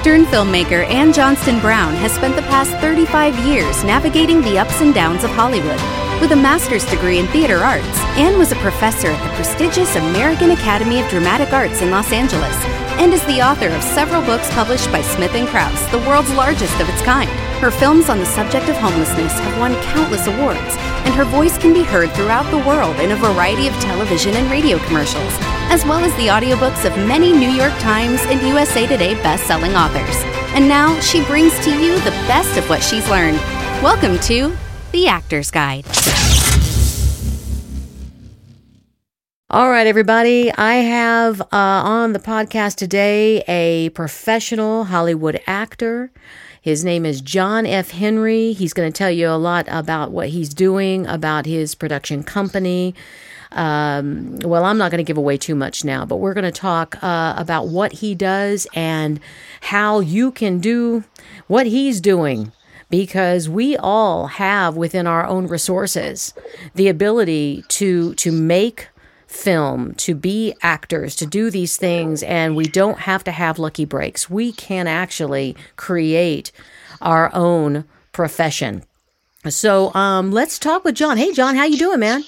Actor and filmmaker Anne Johnstonbrown has spent the past 35 years navigating the ups and downs of Hollywood. With a master's degree in theater arts, Anne was a professor at the prestigious American Academy of Dramatic Arts in Los Angeles and is the author of several books published by Smith & Kraus, the world's largest of its kind. Her films on the subject of homelessness have won countless awards, and her voice can be heard throughout the world in a variety of television and radio commercials, as well as the audiobooks of many New York Times and USA Today best-selling authors. And now she brings to you the best of what she's learned. Welcome to The Actor's Guide. All right, everybody. I have uh, on the podcast today a professional Hollywood actor. His name is John F. Henry. He's going to tell you a lot about what he's doing, about his production company. Um, well, I'm not going to give away too much now, but we're going to talk uh, about what he does and how you can do what he's doing because we all have within our own resources the ability to to make film, to be actors, to do these things, and we don't have to have lucky breaks. We can actually create our own profession. So um, let's talk with John. Hey, John, how you doing, man?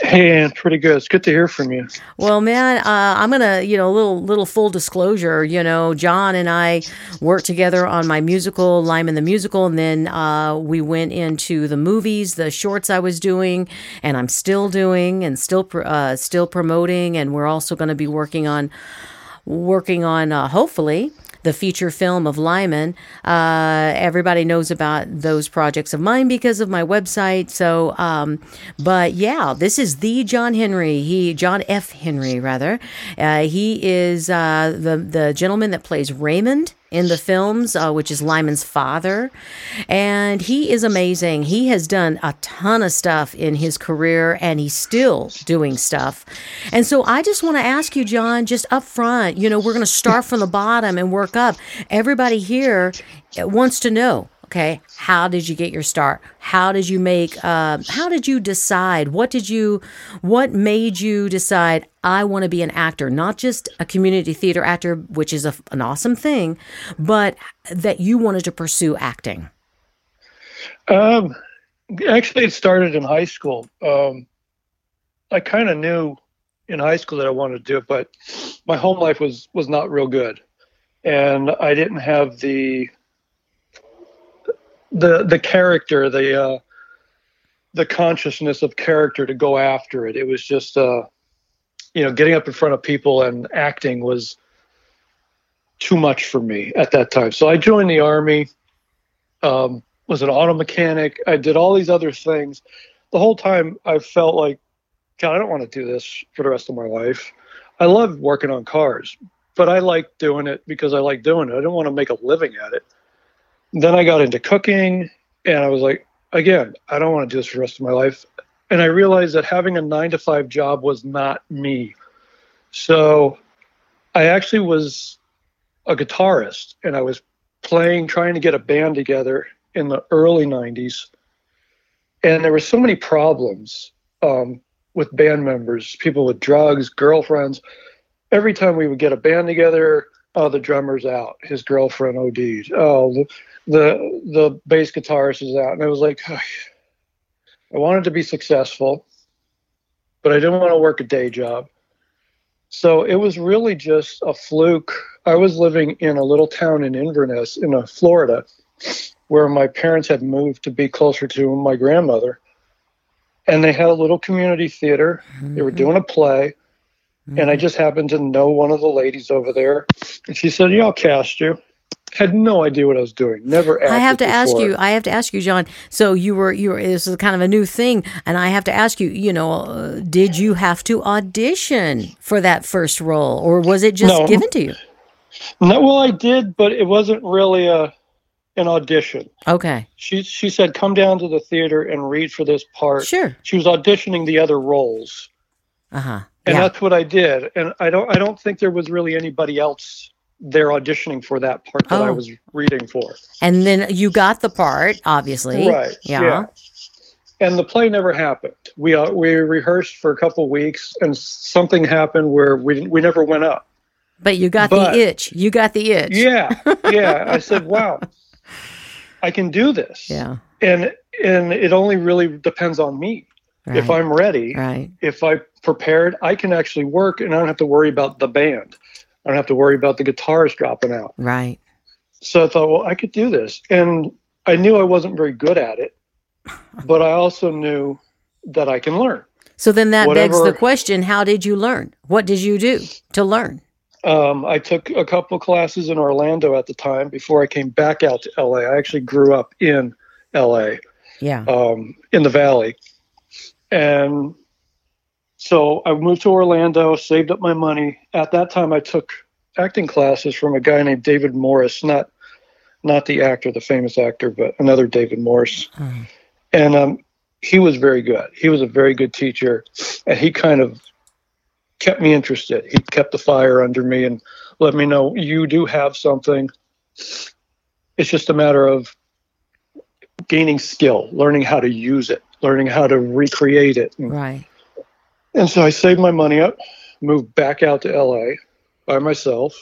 Hey, pretty good. It's good to hear from you. Well, man, uh, I'm gonna, you know, a little little full disclosure. You know, John and I worked together on my musical, Lyman the Musical, and then uh, we went into the movies, the shorts I was doing, and I'm still doing, and still uh, still promoting, and we're also going to be working on working on uh, hopefully the feature film of Lyman. Uh, everybody knows about those projects of mine because of my website. So, um, but yeah, this is the John Henry. He John F. Henry rather. Uh, he is uh, the the gentleman that plays Raymond in the films, uh, which is Lyman's father. And he is amazing. He has done a ton of stuff in his career and he's still doing stuff. And so I just want to ask you, John, just up front, you know, we're going to start from the bottom and work up. Everybody here wants to know okay how did you get your start? How did you make uh, how did you decide? What did you what made you decide i want to be an actor not just a community theater actor which is a, an awesome thing but that you wanted to pursue acting? Um, actually it started in high school. Um, i kind of knew in high school that i wanted to do it but my home life was was not real good. And i didn't have the the the character, the uh, the consciousness of character to go after it. It was just uh, you know, getting up in front of people and acting was too much for me at that time. So I joined the army. Um, was an auto mechanic. I did all these other things. The whole time I felt like, God, I don't want to do this for the rest of my life. I love working on cars, but I like doing it because I like doing it. I don't want to make a living at it then I got into cooking and I was like, again, I don't want to do this for the rest of my life. And I realized that having a nine to five job was not me. So I actually was a guitarist and I was playing, trying to get a band together in the early 90s. And there were so many problems um, with band members, people with drugs, girlfriends. Every time we would get a band together, oh, the drummer's out, his girlfriend OD'd. Oh, the the the bass guitarist is out, and I was like, I wanted to be successful, but I didn't want to work a day job. So it was really just a fluke. I was living in a little town in Inverness, in uh, Florida, where my parents had moved to be closer to my grandmother, and they had a little community theater. Mm-hmm. They were doing a play. Mm-hmm. And I mm-hmm. just happened to know one of the ladies over there. And she said, Yeah, I'll cast you had no idea what I was doing. Never. I have to before. ask you. I have to ask you, John. So you were you were. This is kind of a new thing, and I have to ask you. You know, uh, did you have to audition for that first role, or was it just no. given to you? No, well, I did, but it wasn't really a an audition. Okay. She she said, "Come down to the theater and read for this part." Sure. She was auditioning the other roles. Uh huh. And yeah. that's what I did. And I don't I don't think there was really anybody else they're auditioning for that part that oh. I was reading for. And then you got the part, obviously. Right. Yeah. yeah. And the play never happened. We uh, we rehearsed for a couple weeks, and something happened where we we never went up. But you got But- the itch. You got the itch. Yeah, yeah. I said, wow, I can do this. Yeah. And and it only really depends on me. Right. If I'm ready, right. if I prepared, I can actually work, and I don't have to worry about the band. I don't have to worry about the guitars dropping out. Right. So I thought, well, I could do this, and I knew I wasn't very good at it, but I also knew that I can learn. So then that begs the question: How did you learn? What did you do to learn? Um, I took a couple classes in Orlando at the time before I came back out to LA. I actually grew up in LA, Yeah. um, in the Valley, and so I moved to Orlando, saved up my money. At that time, I took acting classes from a guy named David Morris, not not the actor, the famous actor, but another David Morris, Mhm. and um, he was very good. He was a very good teacher, and he kind of kept me interested. He kept the fire under me and let me know you do have something. It's just a matter of gaining skill, learning how to use it, learning how to recreate it. And, Right. and so I saved my money up, moved back out to LA by myself,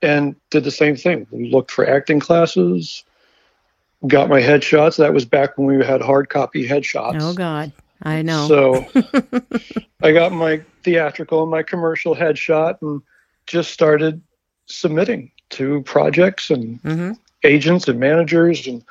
and did the same thing. Looked for acting classes, got my headshots. That was back when we had hard copy headshots. Oh God, I know. So I got my theatrical and my commercial headshot and just started submitting to projects and hmm agents and managers and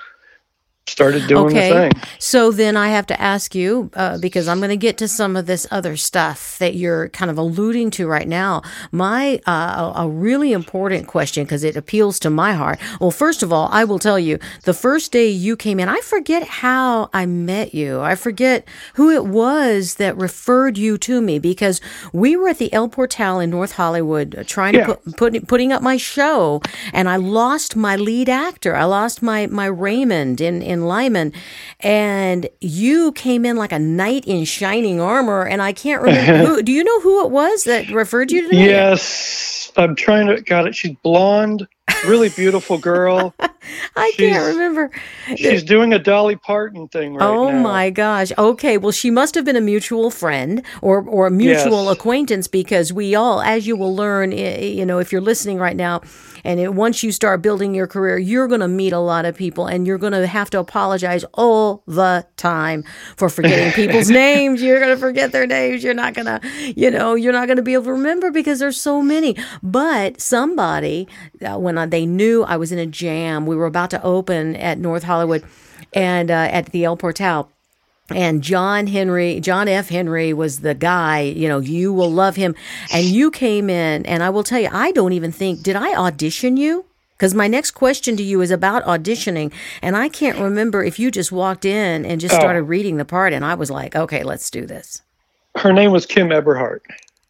started doing Okay. the thing. So then I have to ask you uh, because I'm going to get to some of this other stuff that you're kind of alluding to right now. My uh, a really important question because it appeals to my heart. Well, first of all, I will tell you the first day you came in, I forget how I met you. I forget who it was that referred you to me because we were at the El Portal in North Hollywood uh, trying Yeah. to put, put putting up my show, and I lost my lead actor. I lost my my Raymond in in Lyman, and you came in like a knight in shining armor, and I can't remember. who, do you know who it was that referred you to me? Yes, I'm trying to got it. She's blonde, really beautiful girl. I she's- can't remember. She's doing a Dolly Parton thing right now. oh now. my gosh. Okay. Well, she must have been a mutual friend or, or a mutual Yes. acquaintance because we all, as you will learn, you know, if you're listening right now, and it, once you start building your career, you're going to meet a lot of people and you're going to have to apologize all the time for forgetting people's names. You're going to forget their names. You're not going to, you know, you're not going to be able to remember because there's so many. But somebody, uh, when I, they knew I was in a jam, we were about to open at North Hollywood and uh, at the El Portal. And John Henry, John F. Henry was the guy, you know, you will love him. And you came in, and I will tell you, I don't even think, did I audition you? Because my next question to you is about auditioning. And I can't remember if you just walked in and just Oh. started reading the part, and I was like, okay, let's do this. Her name was Kim Eberhardt.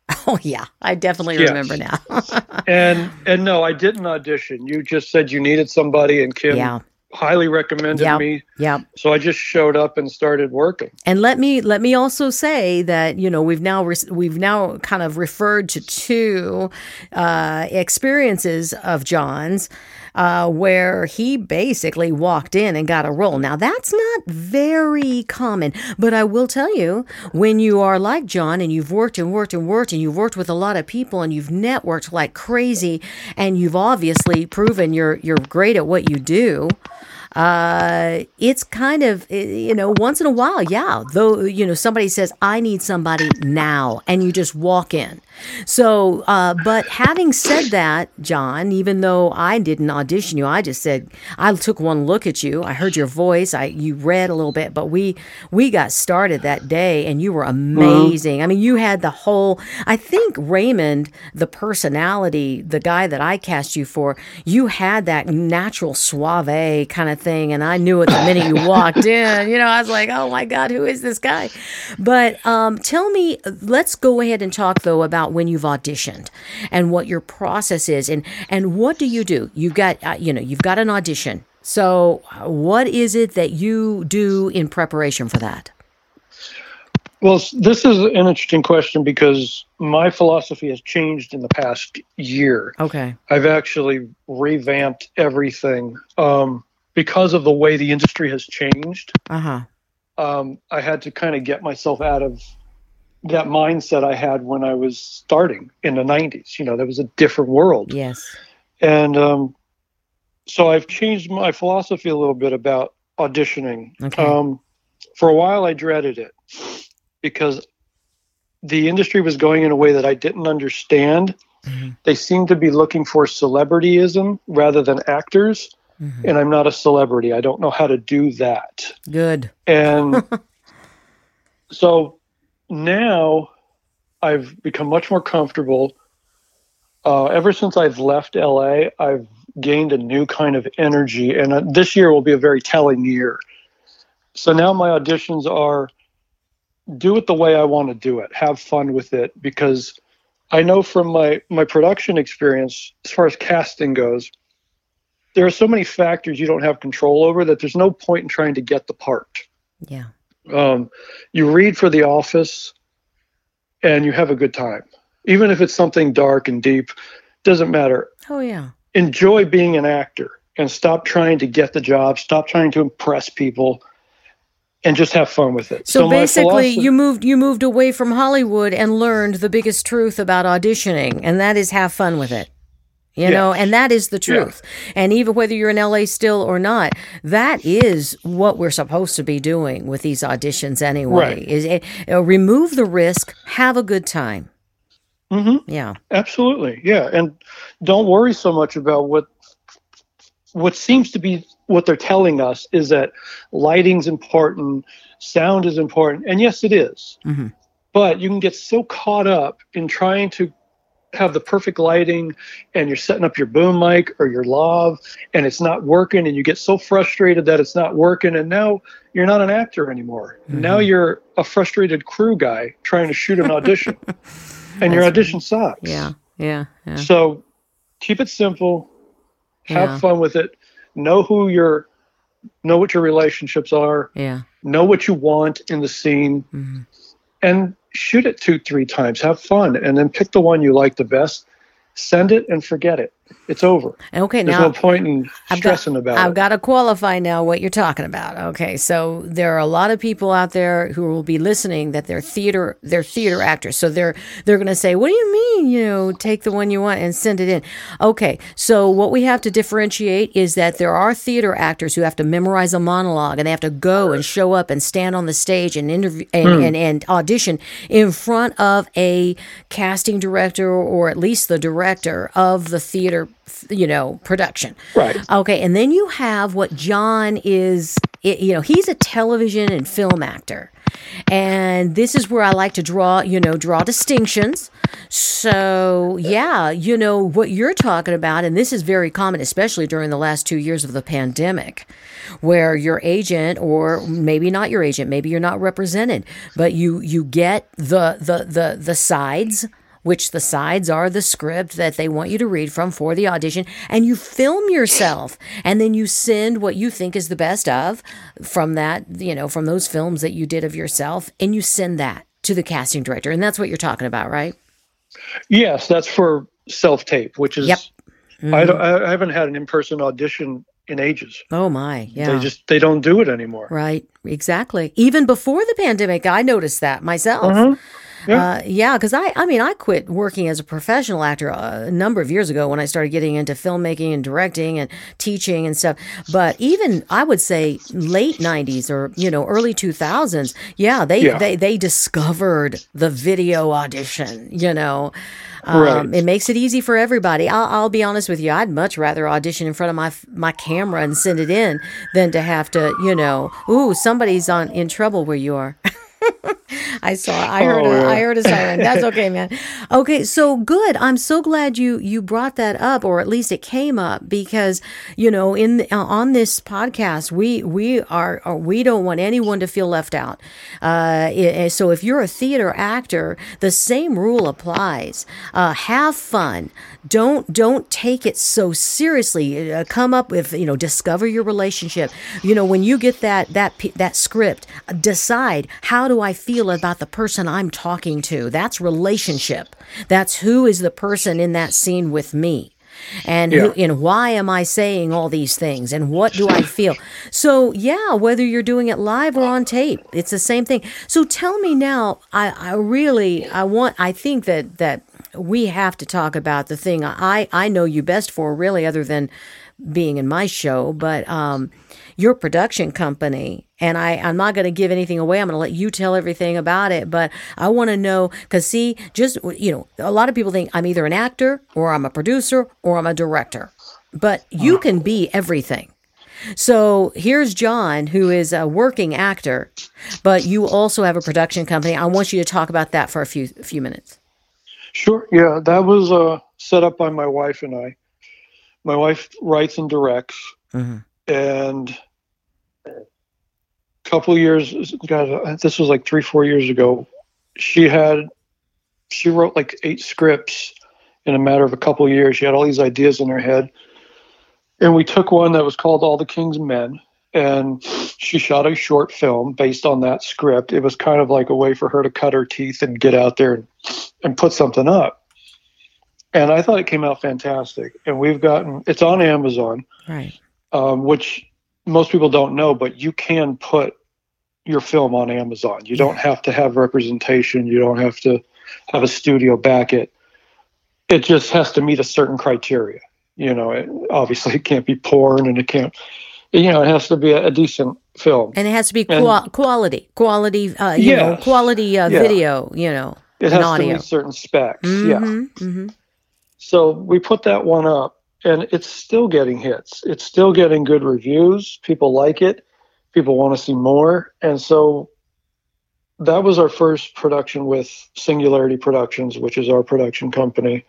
Oh, yeah, I definitely Yes. remember now. And and no, I didn't audition. You just said you needed somebody and Kim yeah, highly recommended yeah, me. yeah. So I just showed up and started working. And let me let me also say that you know we've now re- we've now kind of referred to two uh, experiences of John's uh, where he basically walked in and got a role. Now that's not very common, but I will tell you when you are like John and you've worked and worked and worked and you've worked with a lot of people and you've networked like crazy and you've obviously proven you're you're great at what you do uh, it's kind of eh, you know once in a while, yeah. Though you know somebody says I need somebody now, and you just walk in. So, uh, but having said that, John, even though I didn't audition you, I just said I took one look at you. I heard your voice. I you read a little bit, but we we got started that day, and you were amazing. I mean, you had the whole. I think Raymond, the personality, the guy that I cast you for, you had that natural suave kind of thing, and I knew it the minute you walked in. You know, I was like, oh my god, who is this guy? But um, tell me, let's go ahead and talk though about when you've auditioned and what your process is, and and what do you do? You've got uh, you know you've got an audition. So, what is it that you do in preparation for that? Well, this is an interesting question because my philosophy has changed in the past year. Okay. I've actually revamped everything um, because of the way the industry has changed. Uh huh. Um, I had to kind of get myself out of that mindset I had when I was starting in the 90s. You know, there was a different world. Yes. And um, so I've changed my philosophy a little bit about auditioning. Okay. Um, for a while, I dreaded it because the industry was going in a way that I didn't understand. Mhm. They seemed to be looking for celebrityism rather than actors. Mhm. And I'm not a celebrity. I don't know how to do that. Good. And so now I've become much more comfortable. Uh, ever since I've left LA, I've gained a new kind of energy, and uh, this year will be a very telling year. So now my auditions are do it the way I want to do it, have fun with it, because I know from my my production experience, as far as casting goes, there are so many factors you don't have control over that there's no point in trying to get the part Yeah. um, you read for the office and you have a good time even if it's something dark and deep doesn't matter Oh yeah. enjoy being an actor and stop trying to get the job stop trying to impress people and just have fun with it So, my basically, you moved you moved away from Hollywood and learned the biggest truth about auditioning, and that is have fun with it. You Yeah. know, and that is the truth. And even whether you're in LA still or not, that is what we're supposed to be doing with these auditions anyway. Right. Is it, uh, remove the risk, have a good time. Mhm. Yeah. Absolutely, yeah, and don't worry so much about what what seems to be what they're telling us is that lighting's important, sound is important, and yes, it is. Mhm. But you can get so caught up in trying to have the perfect lighting, and you're setting up your boom mic or your lav, and it's not working, and you get so frustrated that it's not working, and now you're not an actor anymore. Now you're a frustrated crew guy trying to shoot an audition, and your audition sucks. Yeah. Yeah. Yeah. So keep it simple, have Yeah. fun with it, know who your know what your relationships are, Yeah. know what you want in the scene, Mhm. And shoot it two, three times. Have fun, and then pick the one you like the best. Send it and forget it. It's over. Okay. There's now, no point in I've got- stressing about I've it. got to qualify now what you're talking about. Okay, so there are a lot of people out there who will be listening that they're theater they're theater actors. So they're they're going to say, "What do you mean? You know, take the one you want and send it in." Okay, so what we have to differentiate is that there are theater actors who have to memorize a monologue and they have to go and show up and stand on the stage and interview and, Hmm. and, and audition in front of a casting director or at least the director of the theater, you know, production. Right. Okay, and then you have what John is. You know, he's a television and film actor, and this is where I like to draw. You know, draw distinctions. So yeah, you know what you're talking about, and this is very common, especially during the last two years of the pandemic, where your agent, or maybe not your agent, maybe you're not represented, but you you get the the the the sides which the sides are the script that they want you to read from for the audition, and you film yourself, and then you send what you think is the best of from that, you know, from those films that you did of yourself, and you send that to the casting director, and that's what you're talking about, right? Yes, that's for self tape, which is Yep. Mm-hmm. I, don't, I haven't had an in person audition in ages. Oh my, yeah. They just they don't do it anymore. Right, exactly. Even before the pandemic, I noticed that myself. Mhm. Yeah. Uh, yeah, because I, I mean, I quit working as a professional actor a number of years ago when I started getting into filmmaking and directing and teaching and stuff. But even I would say late '90s or you know early 2000s, yeah, they Yeah. they they discovered the video audition. You know. Um, Right. It makes it easy for everybody. I'll, I'll be honest with you. I'd much rather audition in front of my my camera and send it in than to have to, you know, ooh, somebody's on in trouble where you are. I saw. I heard. Oh, a. I heard a siren. That's okay, man. Okay, so good. I'm so glad you you brought that up, or at least it came up because you know in uh, on this podcast we we are, are we don't want anyone to feel left out. Uh, so if you're a theater actor, the same rule applies. Uh, have fun. Don't don't take it so seriously. Uh, come up with you know discover your relationship. You know when you get that that that script, decide how do I feel about the person I'm talking to. That's relationship. That's who is the person in that scene with me. and Yeah. who, and why am I saying all these things and what do I feel? So yeah, whether you're doing it live or on tape, it's the same thing. So tell me now, I, I really I want I think that that we have to talk about the thing I I know you best for really other than being in my show, but um your production company and I, I'm not going to give anything away. I'm going to let you tell everything about it. But I want to know because, see, just, you know, a lot of people think I'm either an actor or I'm a producer or I'm a director, but you can be everything. So here's John, who is a working actor, but you also have a production company. I want you to talk about that for a few a few minutes. Sure. Yeah, that was uh, set up by my wife and I. My wife writes and directs, Mhm. And a couple years, God, this was like three, four years ago. She had, she wrote like eight scripts in a matter of a couple years. She had all these ideas in her head, and we took one that was called All the King's Men, and she shot a short film based on that script. It was kind of like a way for her to cut her teeth and get out there and, and put something up. And I thought it came out fantastic. And we've gotten it's on Amazon, Right. Um, which most people don't know, but you can put your film on Amazon. You don't have to have representation. You don't have to have a studio back it. It just has to meet a certain criteria. You know, it, obviously it can't be porn and it can't, you know, it has to be a, a decent film. And it has to be And- qua- quality, quality, uh, you know, quality uh, Yeah. video, you know, It has to meet certain specs. Yeah. hmm So we put that one up and it's still getting hits. It's still getting good reviews. People like it. People want to see more. And so that was our first production with Singularity Productions, which is our production company.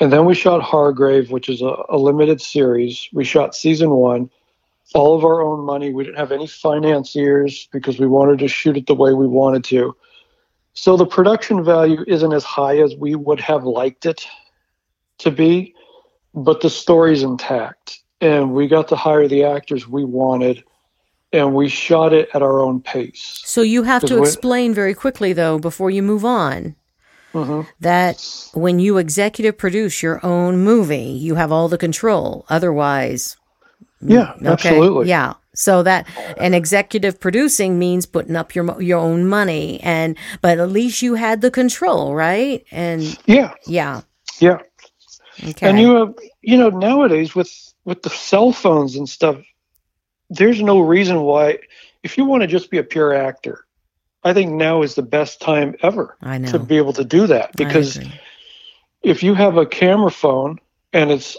And then we shot Hargrave, which is a, a limited series. We shot season one, all of our own money. We didn't have any financiers because we wanted to shoot it the way we wanted to. So the production value isn't as high as we would have liked it to be, but the story's intact. And we got to hire the actors we wanted, and we shot it at our own pace. So you have to explain very quickly, though, before you move on, Mhm. that when you executive produce your own movie, you have all the control. Otherwise, Yeah, okay, absolutely. yeah. So that and executive producing means putting up your your own money, and but at least you had the control, right? And Yeah, yeah, yeah. Okay. And you have, you know, nowadays with with the cell phones and stuff, there's no reason why. If you want to just be a pure actor, I think now is the best time ever to be able to do that because if you have a camera phone and it's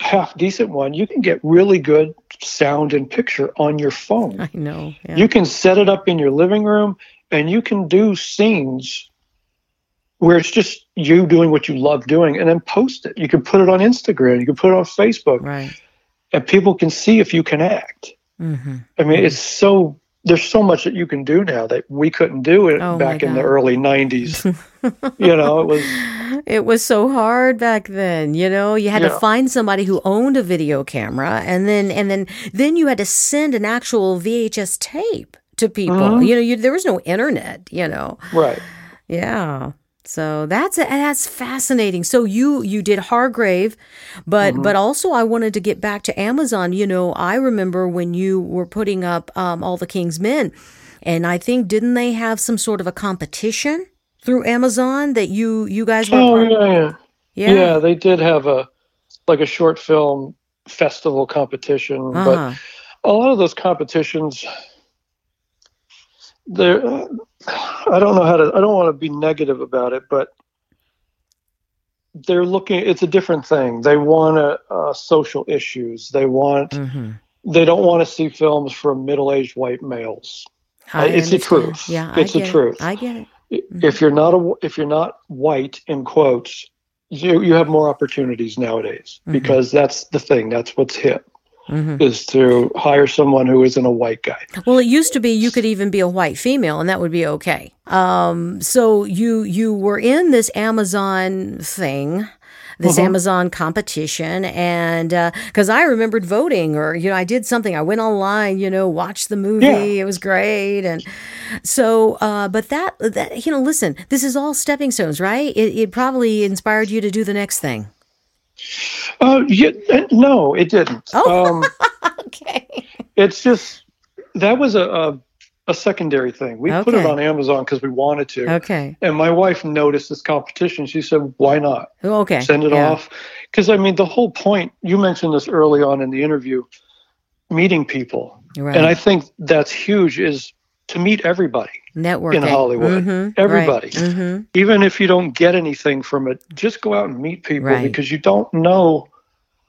half decent one, you can get really good sound and picture on your phone. I know. Yeah. You can set it up in your living room and you can do scenes where it's just you doing what you love doing and then post it. You can put it on Instagram, you can put it on Facebook, right. and people can see if you can act. hmm I mean, it's so there's so much that you can do now that we couldn't do it Oh, back in the early 90s. you know, it was It was so hard back then, you know. You had to find somebody who owned a video camera, and then and then then you had to send an actual VHS tape to people. Mm-hmm. You know, you, there was no internet. You know, right. yeah. So that's that's fascinating. So you you did Hargrave, but Mm-hmm. but also I wanted to get back to Amazon. You know, I remember when you were putting up um, all the King's Men, and I think didn't they have some sort of a competition through Amazon that you you guys were Oh, yeah, yeah. yeah. Yeah, they did have a like a short film festival competition, Uh-huh. but a lot of those competitions they're I don't know how to I don't want to be negative about it, but they're looking it's a different thing. They want uh, uh, social issues. They want hmm they don't want to see films from middle-aged white males. I it's the truth. Yeah, It's the get truth. It. I get it. If you're not a if you're not white in quotes, you you have more opportunities nowadays Mhm. because that's the thing. That's what's hip hmm is to hire someone who isn't a white guy. Well, it used to be you could even be a white female, and that would be okay. Um, so you you were in this Amazon thing, this Uh-huh. Amazon competition, and because I remembered voting, or you know, I did something. I went online, you know, watched the movie. Yeah. It was great, and so. Uh, but that that you know, listen, this is all stepping stones, right? It, it probably inspired you to do the next thing. Uh, yeah, uh, no, it didn't. Oh. Um, Okay. it's just that was a a, a secondary thing. We put it on Amazon because we wanted to. Okay. And my wife noticed this competition. She said, "Why not Okay. send it Yeah. off?" Because I mean, the whole point. You mentioned this early on in the interview, meeting people, Right. and I think that's huge. Is to meet everybody, Networking in Hollywood. Mhm. Everybody. Right. Mhm. even if you don't get anything from it. Just go out and meet people Right. because you don't know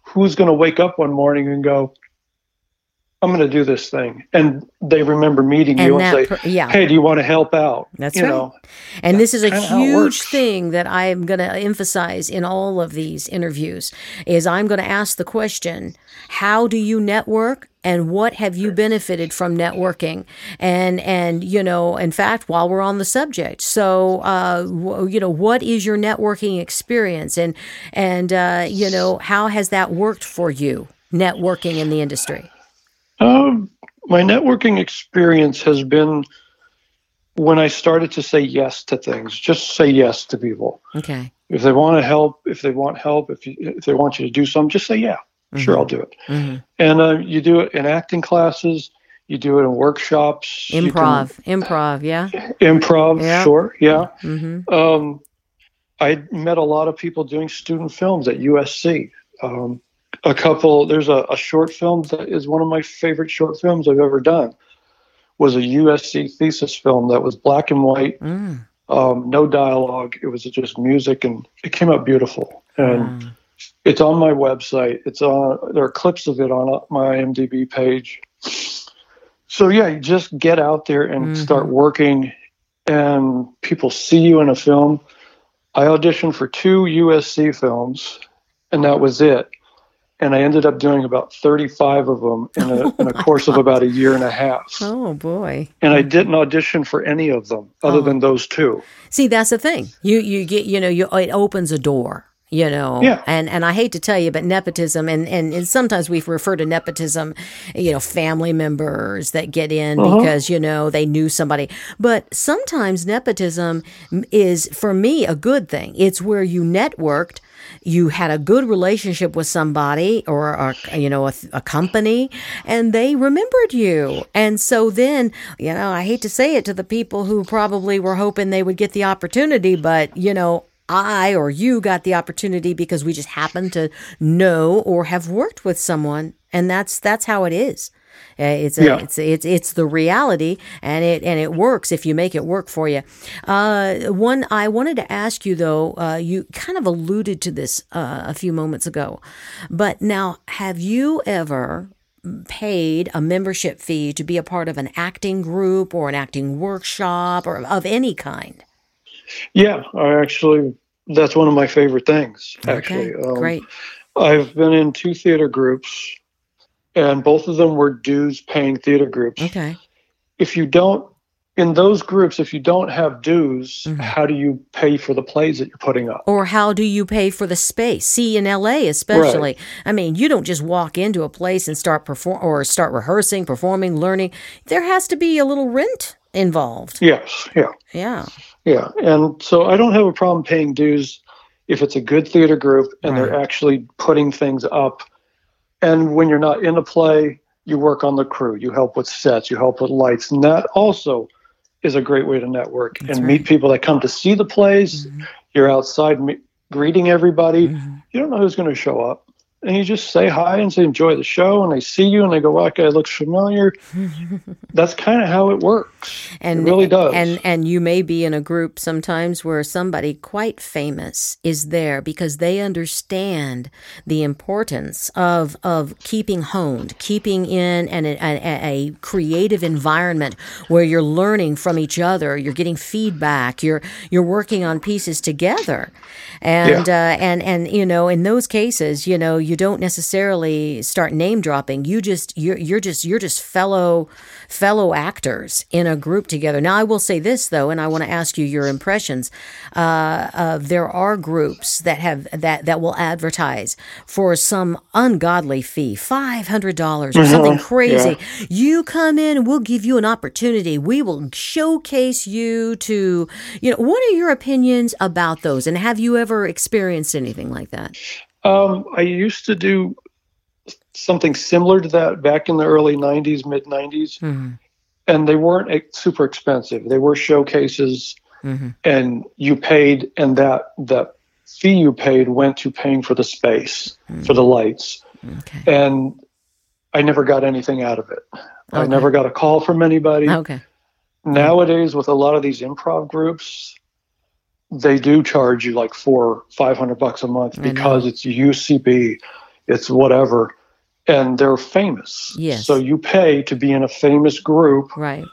who's going to wake up one morning and go, "I'm going to do this thing," and they remember meeting And you and say, per- yeah. "Hey, do you want to help out?" That's you right. know. And this is a kinda how it huge thing that I'm going to emphasize in all of these interviews is I'm going to ask the question, how do you network and what have you benefited from networking? And and you know, in fact, while we're on the subject, so uh, w- you know, what is your networking experience and and uh, you know, how has that worked for you networking in the industry? Um, my networking experience has been when I started to say yes to things. Just say yes to people. Okay. If they want to help, if they want help, if you, if they want you to do something, just say yeah. Sure, I'll do it. Mhm. And uh, you do it in acting classes. You do it in workshops. you can- Improv, improv, yeah. improv, Yeah. sure, yeah. hmm Um, I met a lot of people doing student films at USC. Um, a couple, there's a, a short film that is one of my favorite short films I've ever done. Was a USC thesis film that was black and white, Mm. um, no dialogue. It was just music, and it came out beautiful. And Wow. it's on my website. It's on. There are clips of it on my IMDb page. So yeah, you just get out there and Mhm. start working, and people see you in a film. I auditioned for two USC films, and that was it. And I ended up doing about 35 of them in a, in a course of about a year and a half. Oh boy. And I didn't audition for any of them other Oh. than those two. See, that's the thing. You you get you know you it opens a door. You know, Yeah. and and I hate to tell you, but nepotism and, and and sometimes we refer to nepotism, you know, family members that get in Uh-huh. because you know they knew somebody. But sometimes nepotism is for me a good thing. It's where you networked, you had a good relationship with somebody or, or you know a, a company, and they remembered you. And so then, you know, I hate to say it to the people who probably were hoping they would get the opportunity, but you know. I or you got the opportunity because we just happened to know or have worked with someone, and that's that's how it is. Uh, It's a, Yeah. it's it's it's the reality, and it and it works if you make it work for you. Uh, one I wanted to ask you though, uh, you kind of alluded to this uh, a few moments ago, but now have you ever paid a membership fee to be a part of an acting group or an acting workshop or of any kind? Yeah, I actually, that's one of my favorite things, actually. okay, Um, great. I've been in two theater groups, and both of them were dues paying theater groups. Okay, If you don't, in those groups, if you don't have dues, Mhm. how do you pay for the plays that you're putting up? or how do you pay for the space? See, in LA especially, I mean, you don't just walk into a place and start perform or start rehearsing, performing, learning. There has to be a little rent involved. Yes, yeah, Yeah, yeah. And so I don't have a problem paying dues if it's a good theater group and they're actually putting things up. And when you're not in a play, you work on the crew, you help with sets, you help with lights, and that also is a great way to network That's and right. meet people that come to see the plays. Mhm. You're outside me- greeting everybody. Mhm. You don't know who's going to show up. And you just say hi and say, enjoy the show. And they see you and they go, well, that guy looks familiar. That's kind of how it works. And it really does. And and you may be in a group sometimes where somebody quite famous is there because they understand the importance of of keeping honed, keeping in an, a, a, creative environment where you're learning from each other, you're getting feedback, you're you're working on pieces together, and uh, and and you know in those cases, you know you don't necessarily start name dropping. You just you're you're just you're just fellow fellow actors in a group together. Now, I will say this though, and I want to ask you your impressions. Uh, uh, there are groups that have that that will advertise for some ungodly fee, five hundred dollars or something Mhm, crazy. You come in, and we'll give you an opportunity. We will showcase you to you know. What are your opinions about those? And have you ever experienced anything like that? Um, I used to do something similar to that back in the early 90s, mid 90s. Mm-hmm. And they weren't super expensive. They were showcases Mm-hmm. and you paid and that that fee you paid went to paying for the space for the lights Okay. and i never got anything out of it i never got a call from anybody Okay. nowadays with a lot of these improv groups they do charge you like four five hundred bucks a month because it's ucb it's whatever and they're famous Yes. so you pay to be in a famous group Right.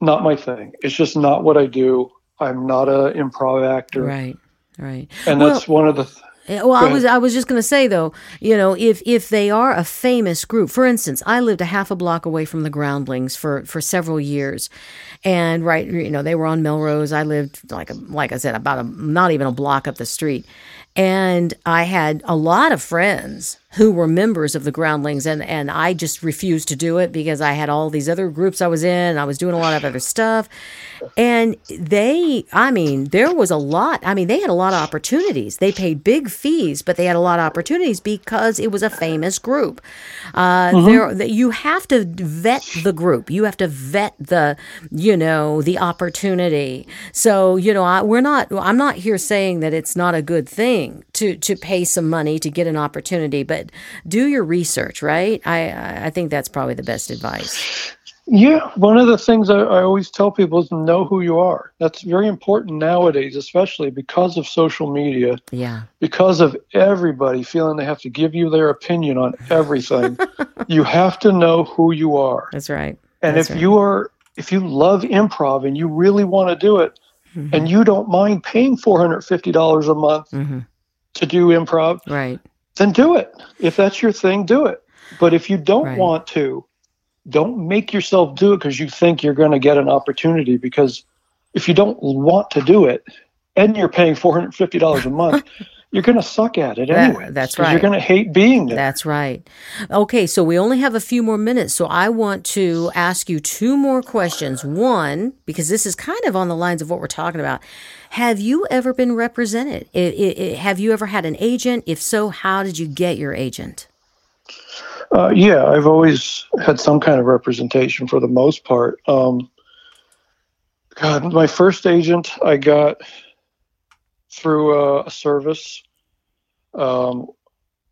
not my thing it's just not what i do i'm not a improv actor Right. Right. and Well- that's one of the th- eh, Well, I was I was just going to say though, you know, if if they are a famous group, for instance, I lived a half a block away from the Groundlings for for several years, and right, you know, they were on Melrose. I lived like a, like I said, about a not even a block up the street, and I had a lot of friends who were members of the Groundlings, and and I just refused to do it because I had all these other groups I was in, and I was doing a lot of other stuff, and they, I mean, there was a lot. I mean, they had a lot of opportunities. They paid big fees, but they had a lot of opportunities because it was a famous group. Uh, There, that you have to vet the group. You have to vet the, you know, the opportunity. So, you know, I, we're not. I'm not here saying that it's not a good thing to to pay some money to get an opportunity, but do your research. Right? I I think that's probably the best advice. Yeah, one of the things I, I always tell people is know who you are. That's very important nowadays, especially because of social media, Yeah. because of everybody feeling they have to give you their opinion on everything. you have to know who you are. That's right. And That's if right. you are if you love improv and you really want to do it Mm-hmm. and you don't mind paying $450 a month Mhm. to do improv, Right. Then do it. If that's your thing, do it. But if you don't Right. want to, don't make yourself do it because you think you're going to get an opportunity. Because if you don't want to do it and you're paying $450 a month, you're going to suck at it That- anyway. that's 'cause right. You're going to hate being there. That's right. Okay, so we only have a few more minutes. So I want to ask you two more questions. One, because this is kind of on the lines of what we're talking about. Have you ever been represented? I i i have you ever had an agent? If so, how did you get your agent? Uh, yeah, I've always had some kind of representation for the most part. Um, God, my first agent I got through uh, a service, um,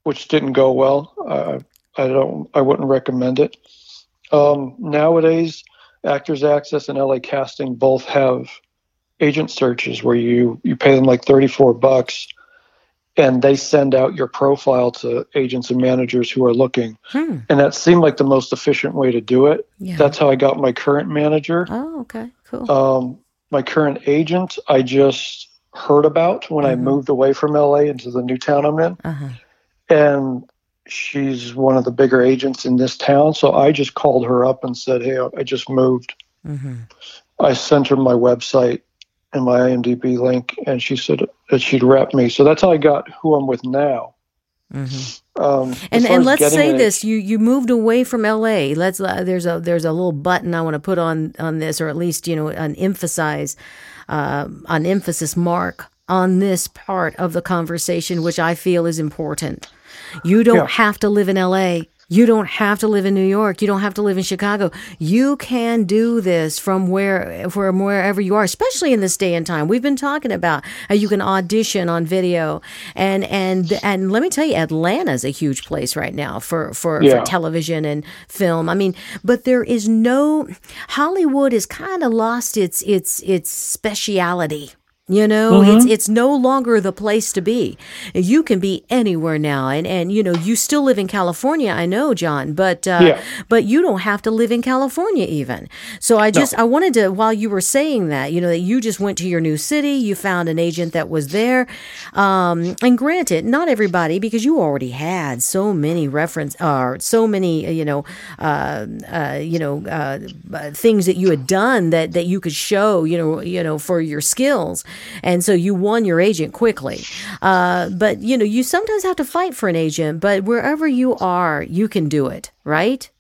which didn't go well. I, I don't. I wouldn't recommend it. Um, nowadays, Actors Access and LA Casting both have agent searches where you you pay them like thirty four bucks, and they send out your profile to agents and managers who are looking Hmm. and that seemed like the most efficient way to do it. Yeah. That's how I got my current manager. oh, okay. Cool. Um, my current agent, I just heard about when I Mhm. moved away from LA into the new town I'm in, Uh-huh. and she's one of the bigger agents in this town. So I just called her up and said, "Hey, I just moved." hmm I sent her my website and my IMDb link, and she said that she'd rep me. So that's how I got who I'm with now. hmm Um, And and let's say a- this: you you moved away from L.A. Let's uh, there's a there's a little button I want to put on on this, or at least you know an emphasize, uh, an emphasis mark on this part of the conversation, which I feel is important. You don't Yeah. have to live in L.A. You don't have to live in New York. You don't have to live in Chicago. You can do this from where from wherever you are, especially in this day and time. We've been talking about how you can audition on video, and and and let me tell you, Atlanta's a huge place right now for for, Yeah. for television and film. I mean, but there is no Hollywood has kind of lost its its its speciality. You know, it's it's no longer the place to be. You can be anywhere now, and and you know you still live in California. I know, John, but uh, Yeah. but you don't have to live in California even. So I just I wanted to while you were saying that, you know, that you just went to your new city, you found an agent that was there, um, and granted, not everybody because you already had so many reference or so many uh, you know uh, uh, you know uh, uh, things that you had done that that you could show you know you know for your skills, and so you won your agent quickly. Uh, but you know you sometimes have to fight for an agent, but wherever you are, you can do it, right?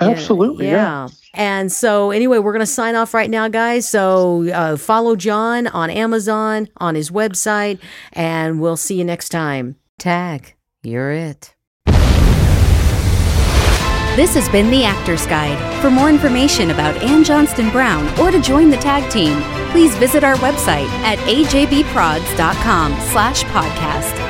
absolutely, yeah. And so, anyway, we're going to sign off right now, guys. So, uh, follow John on Amazon, on his website, and we'll see you next time. Tag, you're it. This has been the Actor's Guide. For more information about Anne Johnstonbrown or to join the tag team, please visit our website at ajbprods.com slash podcast.